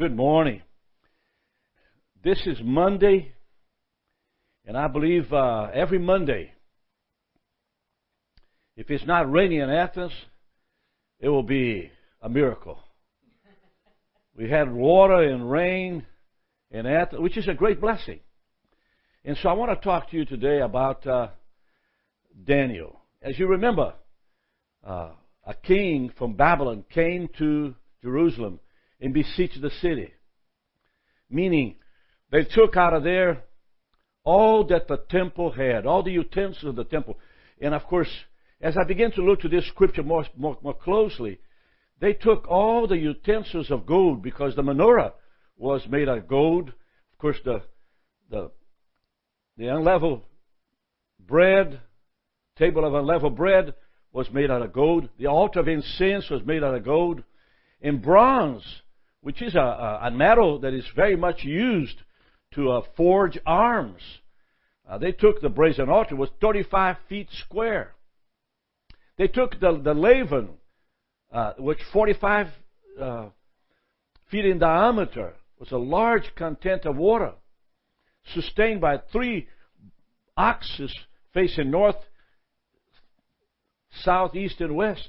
Good morning. This is Monday, and I believe uh, every Monday, if it's not raining in Athens, it will be a miracle. We had water and rain in Athens, which is a great blessing. And so I want to talk to you today about uh, Daniel. As you remember, uh, a king from Babylon came to Jerusalem and besieged the city. Meaning, they took out of there all that the temple had, all the utensils of the temple. And of course, as I began to look to this scripture more, more, more closely, they took all the utensils of gold because the menorah was made of gold. Of course, the, the, the unleavened bread, table of unleavened bread was made out of gold. The altar of incense was made out of gold. And bronze which is a, a metal that is very much used to uh, forge arms. Uh, they took the brazen altar, was 35 feet square. They took the, the laver, uh, which 45 uh, feet in diameter, was a large content of water, sustained by three axes facing north, south, east, and west.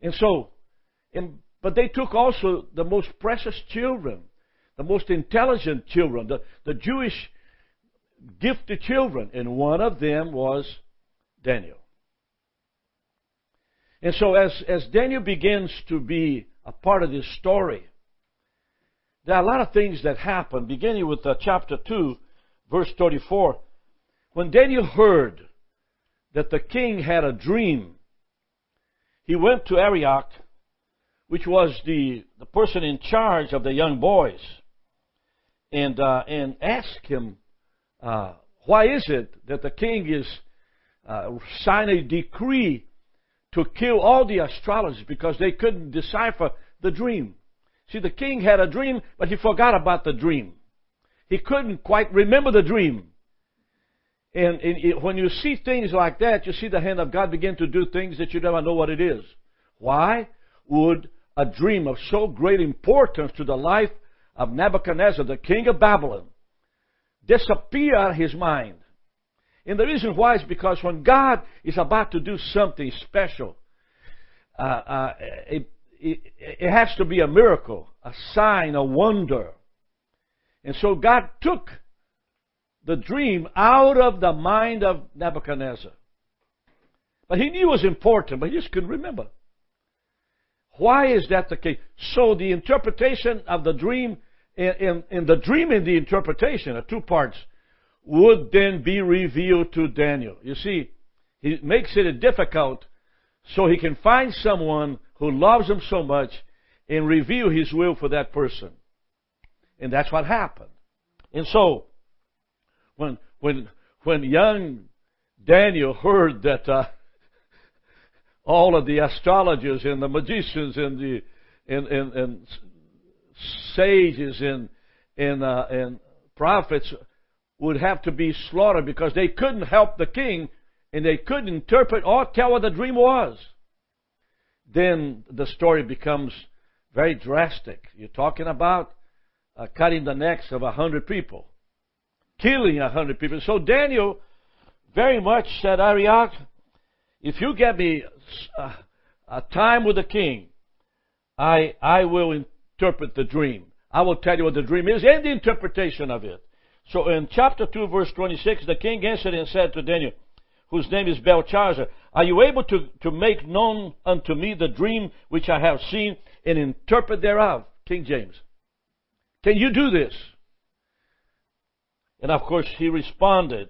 And so, in but they took also the most precious children, the most intelligent children, the, the Jewish gifted children, and one of them was Daniel. And so as, as Daniel begins to be a part of this story, there are a lot of things that happen, beginning with uh, chapter 2, verse 34. When Daniel heard that the king had a dream, he went to Arioch, which was the, the person in charge of the young boys, and, uh, and asked him, uh, why is it that the king is uh, signing a decree to kill all the astrologers because they couldn't decipher the dream? See, the king had a dream, but he forgot about the dream. He couldn't quite remember the dream. And, and it, when you see things like that, you see the hand of God begin to do things that you never know what it is. Why would a dream of so great importance to the life of Nebuchadnezzar, the king of Babylon, disappear his mind. And the reason why is because when God is about to do something special, uh, uh, it, it, it has to be a miracle, a sign, a wonder. And so God took the dream out of the mind of Nebuchadnezzar. But he knew it was important, but he just couldn't remember. Why is that the case? So the interpretation of the dream and, the dream and the interpretation are two parts would then be revealed to Daniel. You see, he makes it difficult so he can find someone who loves him so much and reveal his will for that person. And that's what happened. And so, when, when, when young Daniel heard that uh, all of the astrologers and the magicians and the and, and, and sages and and, uh, and prophets would have to be slaughtered because they couldn't help the king and they couldn't interpret or tell what the dream was. Then the story becomes very drastic. You're talking about uh, cutting the necks of a hundred people, killing a hundred people. So Daniel very much said, Arioch, if you get me a, a time with the king, I, I will interpret the dream. I will tell you what the dream is and the interpretation of it. So in chapter 2 verse 26, the king answered and said to Daniel, whose name is Belshazzar, Are you able to, to make known unto me the dream which I have seen and interpret thereof? King James. Can you do this? And of course he responded,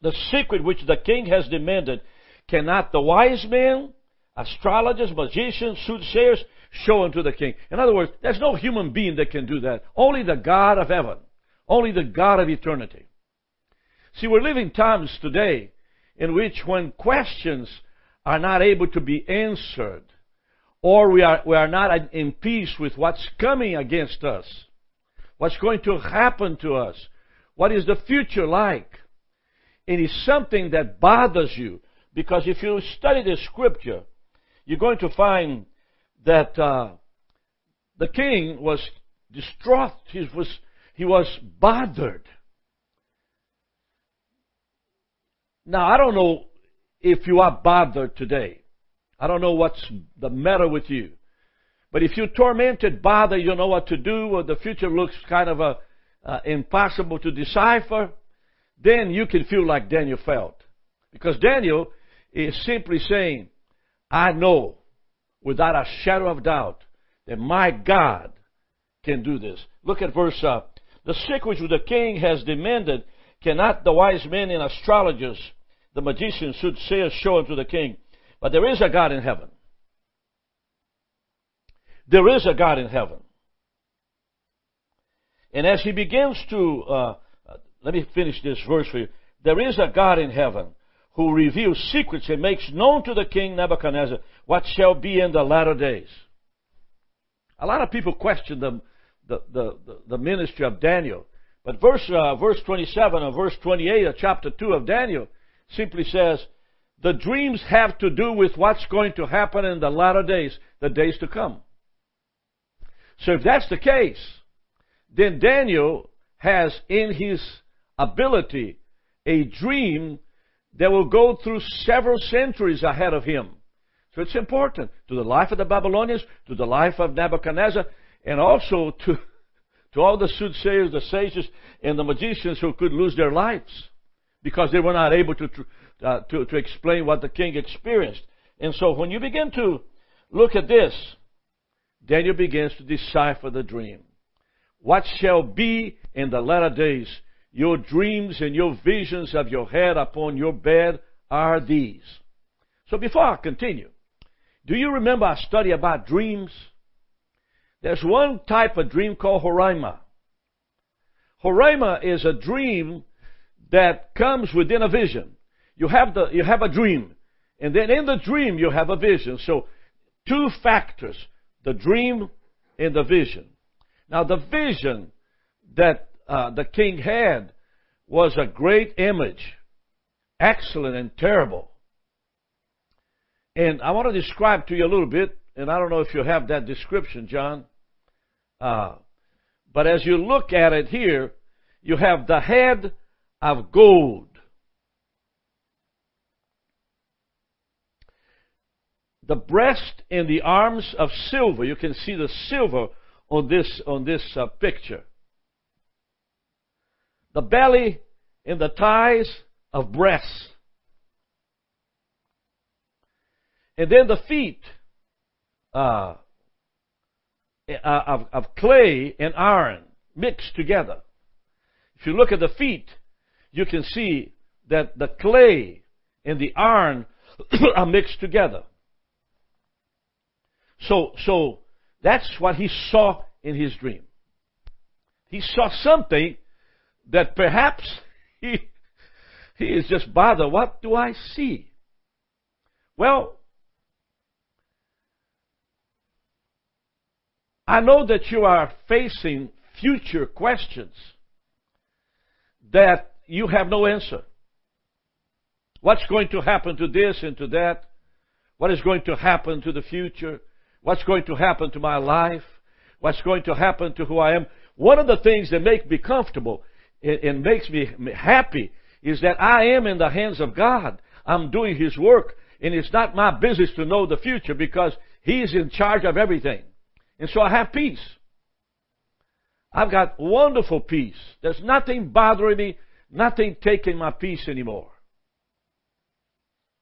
the secret which the king has demanded, cannot the wise men, astrologers, magicians, soothsayers show unto the king? In other words, there's no human being that can do that. Only the God of heaven. Only the God of eternity. See, we're living times today in which when questions are not able to be answered, or we are, we are not in peace with what's coming against us, what's going to happen to us, what is the future like, it is something that bothers you, Because if you study the scripture, you're going to find that uh, the king was distraught. He was, he was bothered. Now, I don't know if you are bothered today. I don't know what's the matter with you. But if you're tormented, bothered, you know what to do, or the future looks kind of a, uh, impossible to decipher, then you can feel like Daniel felt. Because Daniel is simply saying, I know without a shadow of doubt that my God can do this. Look at verse uh, the secret which the king has demanded cannot the wise men and astrologers, the magicians, should say soothsayers show unto the king. But there is a God in heaven. There is a God in heaven. And as he begins to, uh, let me finish this verse for you. There is a God in heaven who reveals secrets and makes known to the king Nebuchadnezzar what shall be in the latter days. A lot of people question the, the, the, the ministry of Daniel. But verse, uh, verse 27 and verse 28 of chapter 2 of Daniel simply says, the dreams have to do with what's going to happen in the latter days, the days to come. So if that's the case, then Daniel has in his ability a dream that will go through several centuries ahead of him. So it's important to the life of the Babylonians, to the life of Nebuchadnezzar, and also to, to all the soothsayers, the sages, and the magicians who could lose their lives because they were not able to, uh, to, to explain what the king experienced. And so when you begin to look at this, Daniel begins to decipher the dream. What shall be in the latter days? Your dreams and your visions of your head upon your bed are these. So before I continue, do you remember our study about dreams? There's one type of dream called Horima. Horima is a dream that comes within a vision. You have the, you have a dream. And then in the dream you have a vision. So two factors the dream and the vision. Now, the vision that uh, the king had was a great image, excellent and terrible. And I want to describe to you a little bit, and I don't know if you have that description, John. Uh, but as you look at it here, you have the head of gold. The breast and the arms of silver. You can see the silver on this, on this uh, picture. The belly and the thighs of brass. And then the feet uh, uh, of, of clay and iron mixed together. If you look at the feet, you can see that the clay and the iron are mixed together. So, so that's what he saw in his dream. He saw something that perhaps he, he is just bothered. What do I see? Well, I know that you are facing future questions that you have no answer. What's going to happen to this and to that? What is going to happen to the future? What's going to happen to my life? What's going to happen to who I am? One of the things that make me comfortable and makes me happy is that I am in the hands of God. I'm doing His work, and it's not my business to know the future because He's in charge of everything. And so I have peace. I've got wonderful peace. There's nothing bothering me, nothing taking my peace anymore.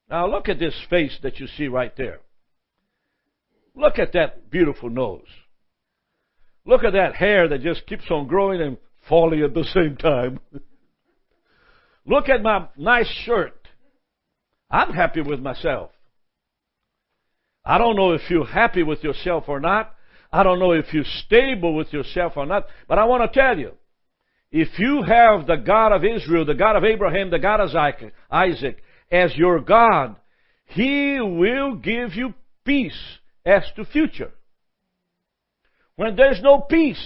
Now look at this face that you see right there. Look at that beautiful nose. Look at that hair that just keeps on growing and falling at the same time. Look at my nice shirt. I'm happy with myself. I don't know if you're happy with yourself or not. I don't know if you're stable with yourself or not. But I want to tell you, if you have the God of Israel, the God of Abraham, the God of Isaac as your God, He will give you peace as to future. When there's no peace,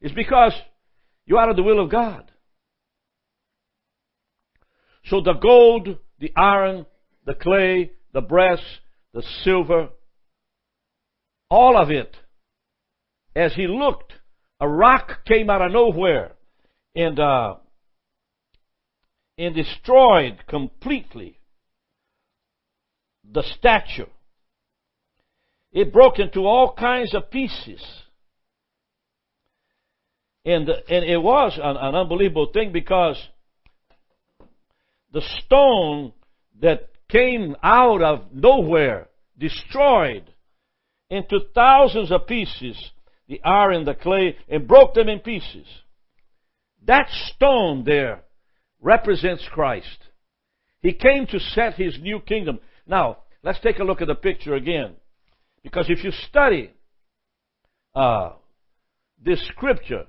it's because you're out of the will of God. So the gold, the iron, the clay, the brass, the silver, all of it. As he looked, a rock came out of nowhere and uh, and destroyed completely the statue. It broke into all kinds of pieces. And, and it was an, an unbelievable thing because the stone that came out of nowhere, destroyed into thousands of pieces the iron, the clay, and broke them in pieces. That stone there represents Christ. He came to set his new kingdom. Now, let's take a look at the picture again. Because if you study uh, this scripture,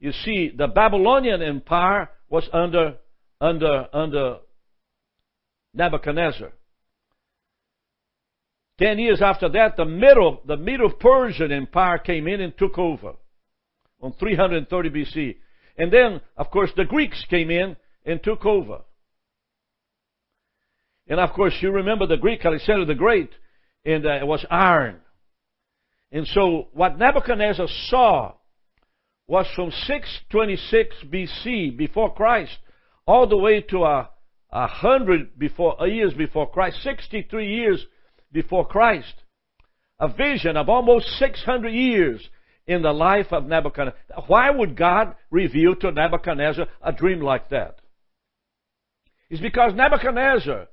you see the Babylonian Empire was under under under Nebuchadnezzar. Ten years after that, the middle the Medo Persian Empire came in and took over on 330 BC. And then, of course, the Greeks came in and took over. And of course, you remember the Greek Alexander the Great, and uh, it was iron. And so, what Nebuchadnezzar saw was from 626 BC, before Christ, all the way to a, hundred before years before Christ, 63 years before Christ. A vision of almost 600 years in the life of Nebuchadnezzar. Why would God reveal to Nebuchadnezzar a dream like that? It's because Nebuchadnezzar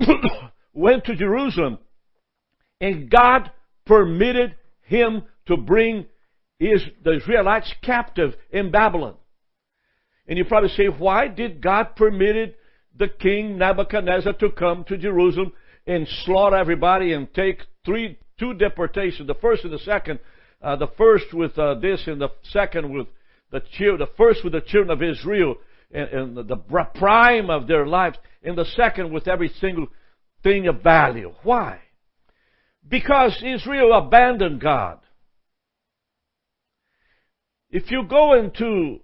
went to Jerusalem and God permitted him to bring the Israelites captive in Babylon. And you probably say, why did God permitted the king Nebuchadnezzar to come to Jerusalem and slaughter everybody and take three, two deportations, the first and the second, uh, the first with uh, this and the second with the children, the first with the children of Israel and, and the, the prime of their lives, and the second with every single thing of value. Why? Because Israel abandoned God. If you go into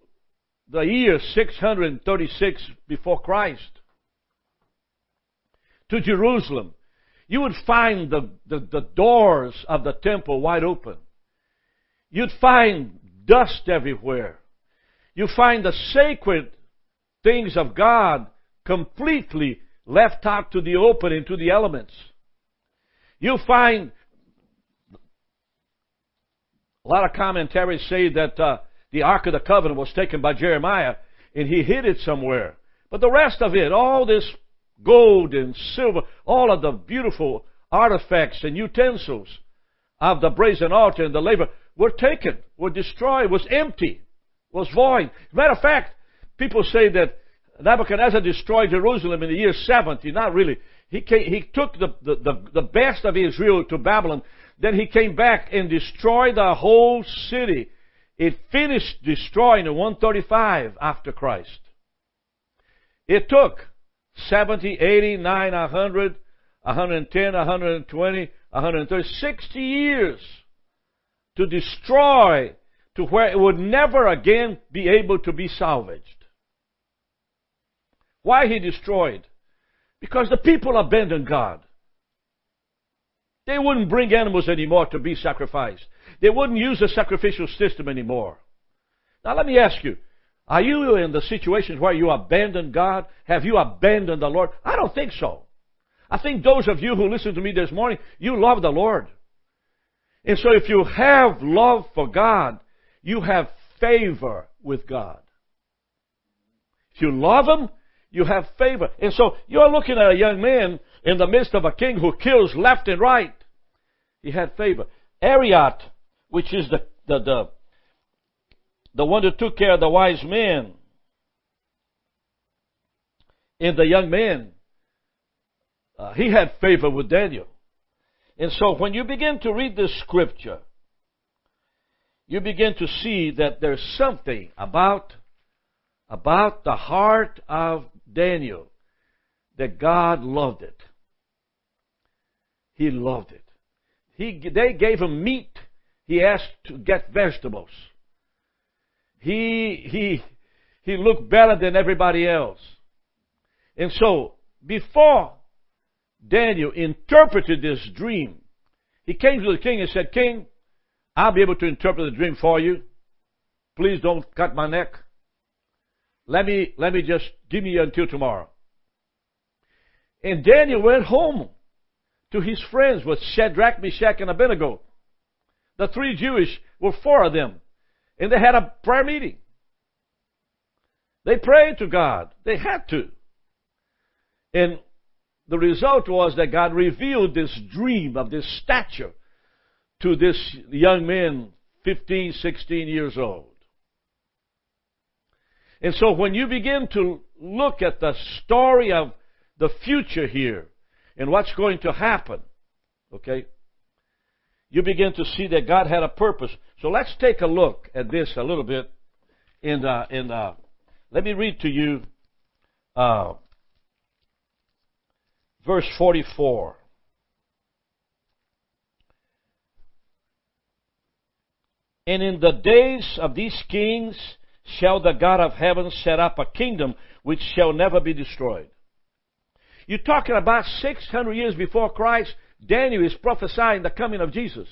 the year 636 before Christ to Jerusalem, you would find the, the, the, doors of the temple wide open. You'd find dust everywhere. You find the sacred things of God completely left out to the open into the elements. You find a lot of commentaries say that uh, the Ark of the Covenant was taken by Jeremiah and he hid it somewhere. But the rest of it, all this gold and silver, all of the beautiful artifacts and utensils of the brazen altar and the laver were taken, were destroyed, was empty, was void. Matter of fact, people say that Nebuchadnezzar destroyed Jerusalem in the year 70. Not really. He, came, he took the, the, the, the best of Israel to Babylon. Then he came back and destroyed the whole city. It finished destroying in 135 after Christ. It took 70, 80, 9, 100, 110, 120, 130, 60 years to destroy to where it would never again be able to be salvaged. Why he destroyed? Because the people abandoned God. They wouldn't bring animals anymore to be sacrificed. They wouldn't use the sacrificial system anymore. Now let me ask you, are you in the situation where you abandon God? Have you abandoned the Lord? I don't think so. I think those of you who listen to me this morning, you love the Lord. And so if you have love for God, you have favor with God. If you love Him, you have favor. And so you're looking at a young man in the midst of a king who kills left and right. He had favor. Arioch, which is the, the, the, the one who took care of the wise men and the young man, uh, he had favor with Daniel. And so when you begin to read this scripture, you begin to see that there's something about about the heart of Daniel that God loved it. He loved it. He, they gave him meat. He asked to get vegetables. He, he, he looked better than everybody else. And so, before Daniel interpreted this dream. He came to the king and said, King, I'll be able to interpret the dream for you. Please don't cut my neck. Let me, let me just give me until tomorrow. And Daniel went home to his friends with Shadrach, Meshach, and Abednego. The three Jewish were four of them. And they had a prayer meeting. They prayed to God. They had to. And the result was that God revealed this dream of this stature to this young man, 15, 16 years old. And so when you begin to look at the story of the future here and what's going to happen, okay, you begin to see that God had a purpose. So let's take a look at this a little bit. In, uh, in uh, let me read to you uh, verse 44. And in the days of these kings shall the God of heaven set up a kingdom which shall never be destroyed. You're talking about 600 years before Christ. Daniel is prophesying the coming of Jesus.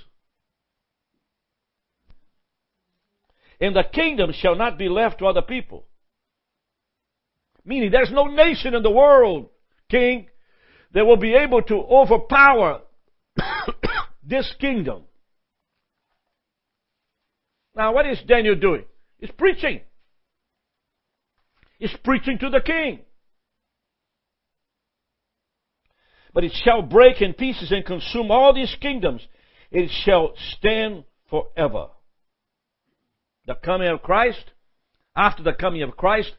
And the kingdom shall not be left to other people. Meaning there's no nation in the world, king, that will be able to overpower this kingdom. Now what is Daniel doing? He's preaching. He's preaching to the king. But it shall break in pieces and consume all these kingdoms. It shall stand forever. The coming of Christ, after the coming of Christ,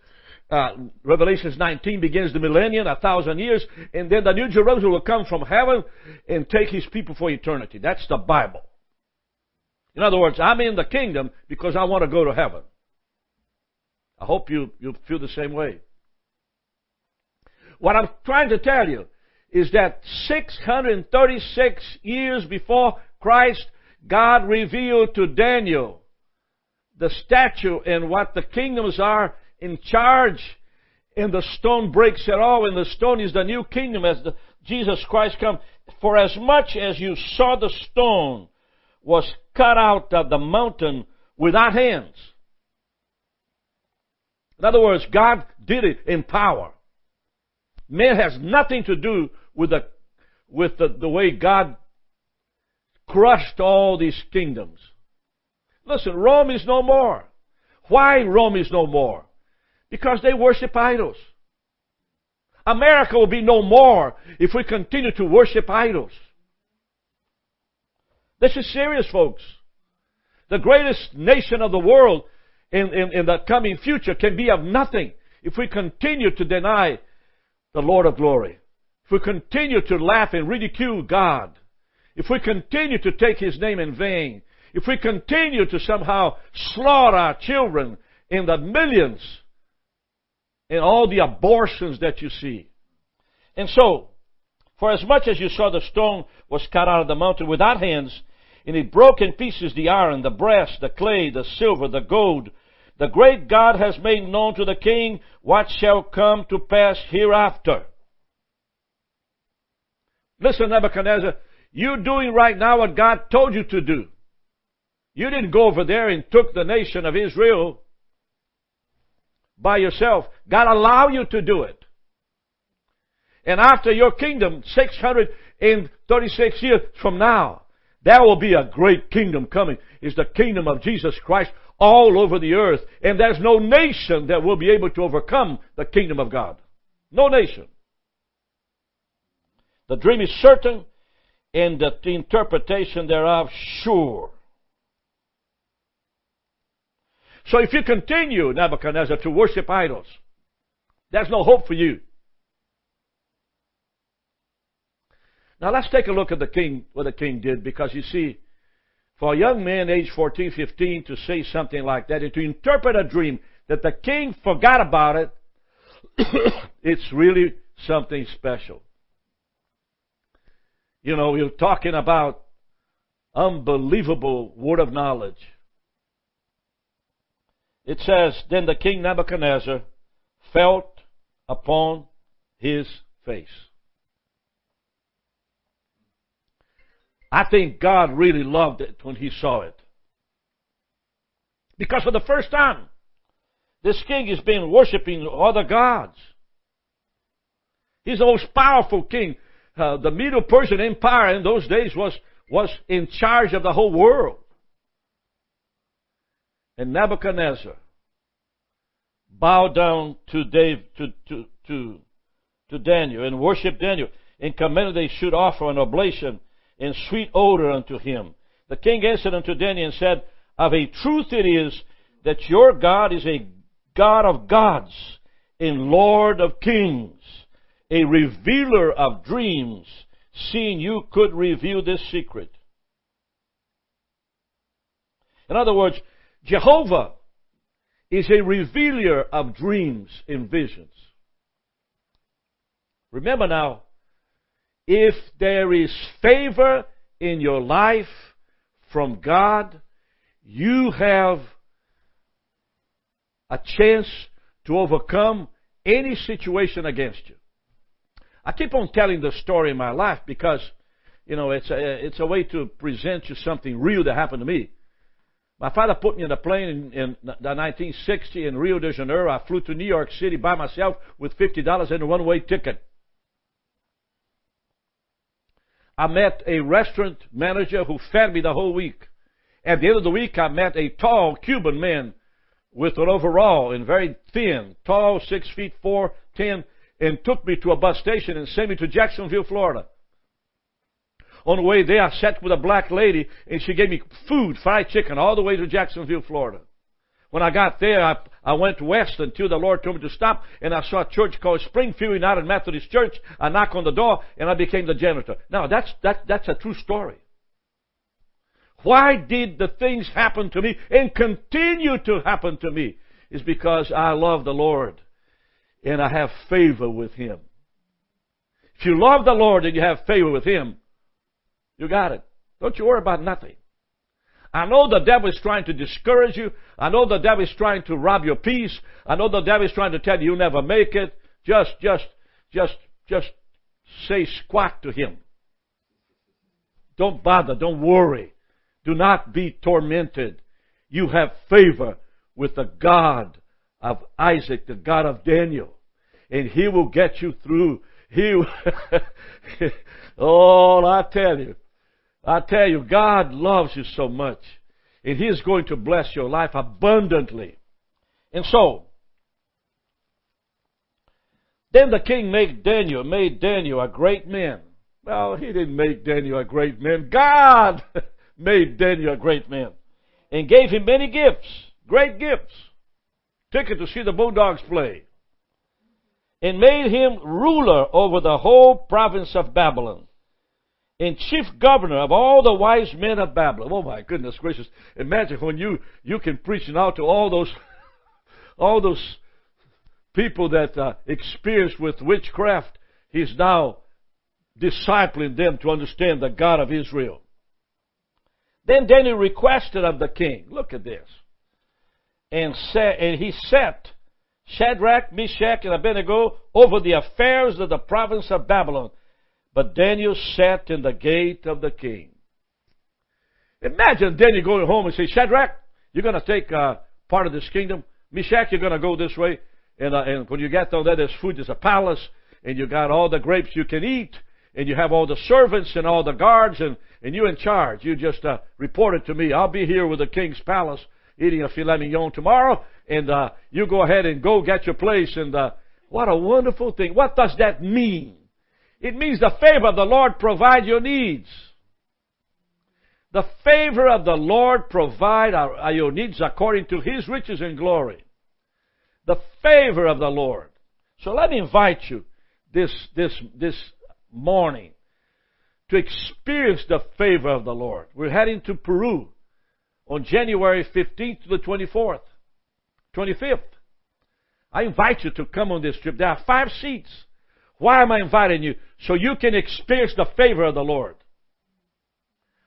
uh, Revelations 19 begins the millennium, a thousand years, and then the New Jerusalem will come from heaven and take his people for eternity. That's the Bible. In other words, I'm in the kingdom because I want to go to heaven. I hope you, you feel the same way. What I'm trying to tell you is that 636 years before Christ, God revealed to Daniel the statue and what the kingdoms are in charge. And the stone breaks it all, and the stone is the new kingdom as the, Jesus Christ comes. For as much as you saw the stone was cut out of the mountain without hands. In other words, God did it in power. Man has nothing to do with the, with the, the way God crushed all these kingdoms. Listen, Rome is no more. Why Rome is no more? Because they worship idols. America will be no more if we continue to worship idols. This is serious, folks. The greatest nation of the world in, in, in the coming future can be of nothing if we continue to deny the Lord of glory. If we continue to laugh and ridicule God. If we continue to take His name in vain. If we continue to somehow slaughter our children in the millions and all the abortions that you see. And so, for as much as you saw the stone was cut out of the mountain without hands, and it broke in pieces the iron, the brass, the clay, the silver, the gold. The great God has made known to the king what shall come to pass hereafter. Listen, Nebuchadnezzar, you're doing right now what God told you to do. You didn't go over there and took the nation of Israel by yourself. God allowed you to do it. And after your kingdom, 636 years from now, there will be a great kingdom coming. It's the kingdom of Jesus Christ all over the earth. And there's no nation that will be able to overcome the kingdom of God. No nation. The dream is certain and the interpretation thereof sure. So if you continue, Nebuchadnezzar, to worship idols, there's no hope for you. Now let's take a look at the king, what the king did, because you see, for a young man age 14, 15 to say something like that and to interpret a dream that the king forgot about it, it's really something special. You know, you're talking about unbelievable word of knowledge. It says, Then the king Nebuchadnezzar felt upon his face. I think God really loved it when he saw it. Because for the first time, this king has been worshiping other gods. He's the most powerful king. Uh, the Medo Persian Empire in those days was, was in charge of the whole world. And Nebuchadnezzar bowed down to Dave, to, to, to, to Daniel and worshiped Daniel and commanded they should offer an oblation in sweet odor unto him. The king answered unto Daniel and said, Of a truth it is that your God is a God of gods and Lord of kings, a revealer of dreams, seeing you could reveal this secret. In other words, Jehovah is a revealer of dreams and visions. Remember now, if there is favor in your life from God, you have a chance to overcome any situation against you. I keep on telling the story in my life because, you know, it's a, it's a way to present you something real that happened to me. My father put me in a plane in, in 1960 in Rio de Janeiro. I flew to New York City by myself with $50 and a one-way ticket. I met a restaurant manager who fed me the whole week. At the end of the week, I met a tall Cuban man with an overall and very thin, tall, six feet four, ten, and took me to a bus station and sent me to Jacksonville, Florida. On the way there, I sat with a black lady and she gave me food, fried chicken, all the way to Jacksonville, Florida. When I got there, I, I went west until the Lord told me to stop, and I saw a church called Springfield United Methodist Church. I knocked on the door, and I became the janitor. Now, that's, that, that's a true story. Why did the things happen to me and continue to happen to me? Is because I love the Lord, and I have favor with Him. If you love the Lord and you have favor with Him, you got it. Don't you worry about nothing. I know the devil is trying to discourage you. I know the devil is trying to rob your peace. I know the devil is trying to tell you you'll never make it. Just, just, just, just say squat to him. Don't bother. Don't worry. Do not be tormented. You have favor with the God of Isaac, the God of Daniel. And he will get you through. He, will oh, I tell you. I tell you, God loves you so much. And He is going to bless your life abundantly. And so, then the king made Daniel, made Daniel a great man. Well, he didn't make Daniel a great man. God made Daniel a great man. And gave him many gifts, great gifts. Ticket to see the Bulldogs play. And made him ruler over the whole province of Babylon and chief governor of all the wise men of Babylon. Oh my goodness gracious. Imagine when you, you can preach now to all those, all those people that uh, experienced with witchcraft. He's now discipling them to understand the God of Israel. Then Daniel requested of the king, look at this, and, set, and he set Shadrach, Meshach, and Abednego over the affairs of the province of Babylon but Daniel sat in the gate of the king. Imagine Daniel going home and say, Shadrach, you're going to take uh, part of this kingdom. Meshach, you're going to go this way. And, uh, and when you get down there, there's food, there's a palace, and you got all the grapes you can eat, and you have all the servants and all the guards, and, and you're in charge. You just uh, report it to me. I'll be here with the king's palace eating a filet mignon tomorrow, and uh, you go ahead and go get your place. And uh, what a wonderful thing. What does that mean? It means the favor of the Lord provide your needs. The favor of the Lord provide our, your needs according to His riches and glory. The favor of the Lord. So let me invite you this, this, this morning to experience the favor of the Lord. We're heading to Peru on January 15th to the 24th, 25th. I invite you to come on this trip. There are five seats. Why am I inviting you? So you can experience the favor of the Lord.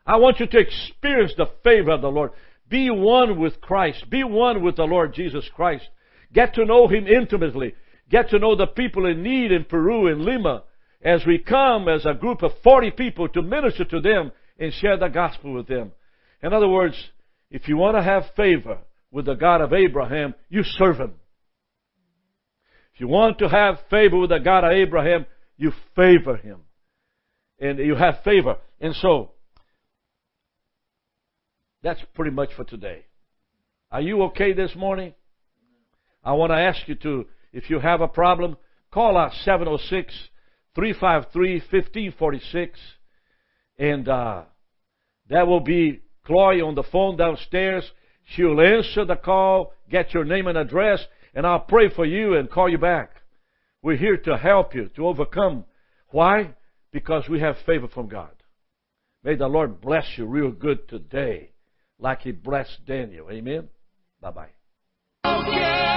I want you to experience the favor of the Lord. Be one with Christ. Be one with the Lord Jesus Christ. Get to know Him intimately. Get to know the people in need in Peru and Lima as we come as a group of 40 people to minister to them and share the gospel with them. In other words, if you want to have favor with the God of Abraham, you serve him. You want to have favor with the God of Abraham, you favor him. And you have favor. And so, that's pretty much for today. Are you okay this morning? I want to ask you to, if you have a problem, call us 706 353 1546. And uh, that will be Chloe on the phone downstairs. She'll answer the call, get your name and address, and I'll pray for you and call you back. We're here to help you to overcome. Why? Because we have favor from God. May the Lord bless you real good today, like He blessed Daniel. Amen. Bye bye. new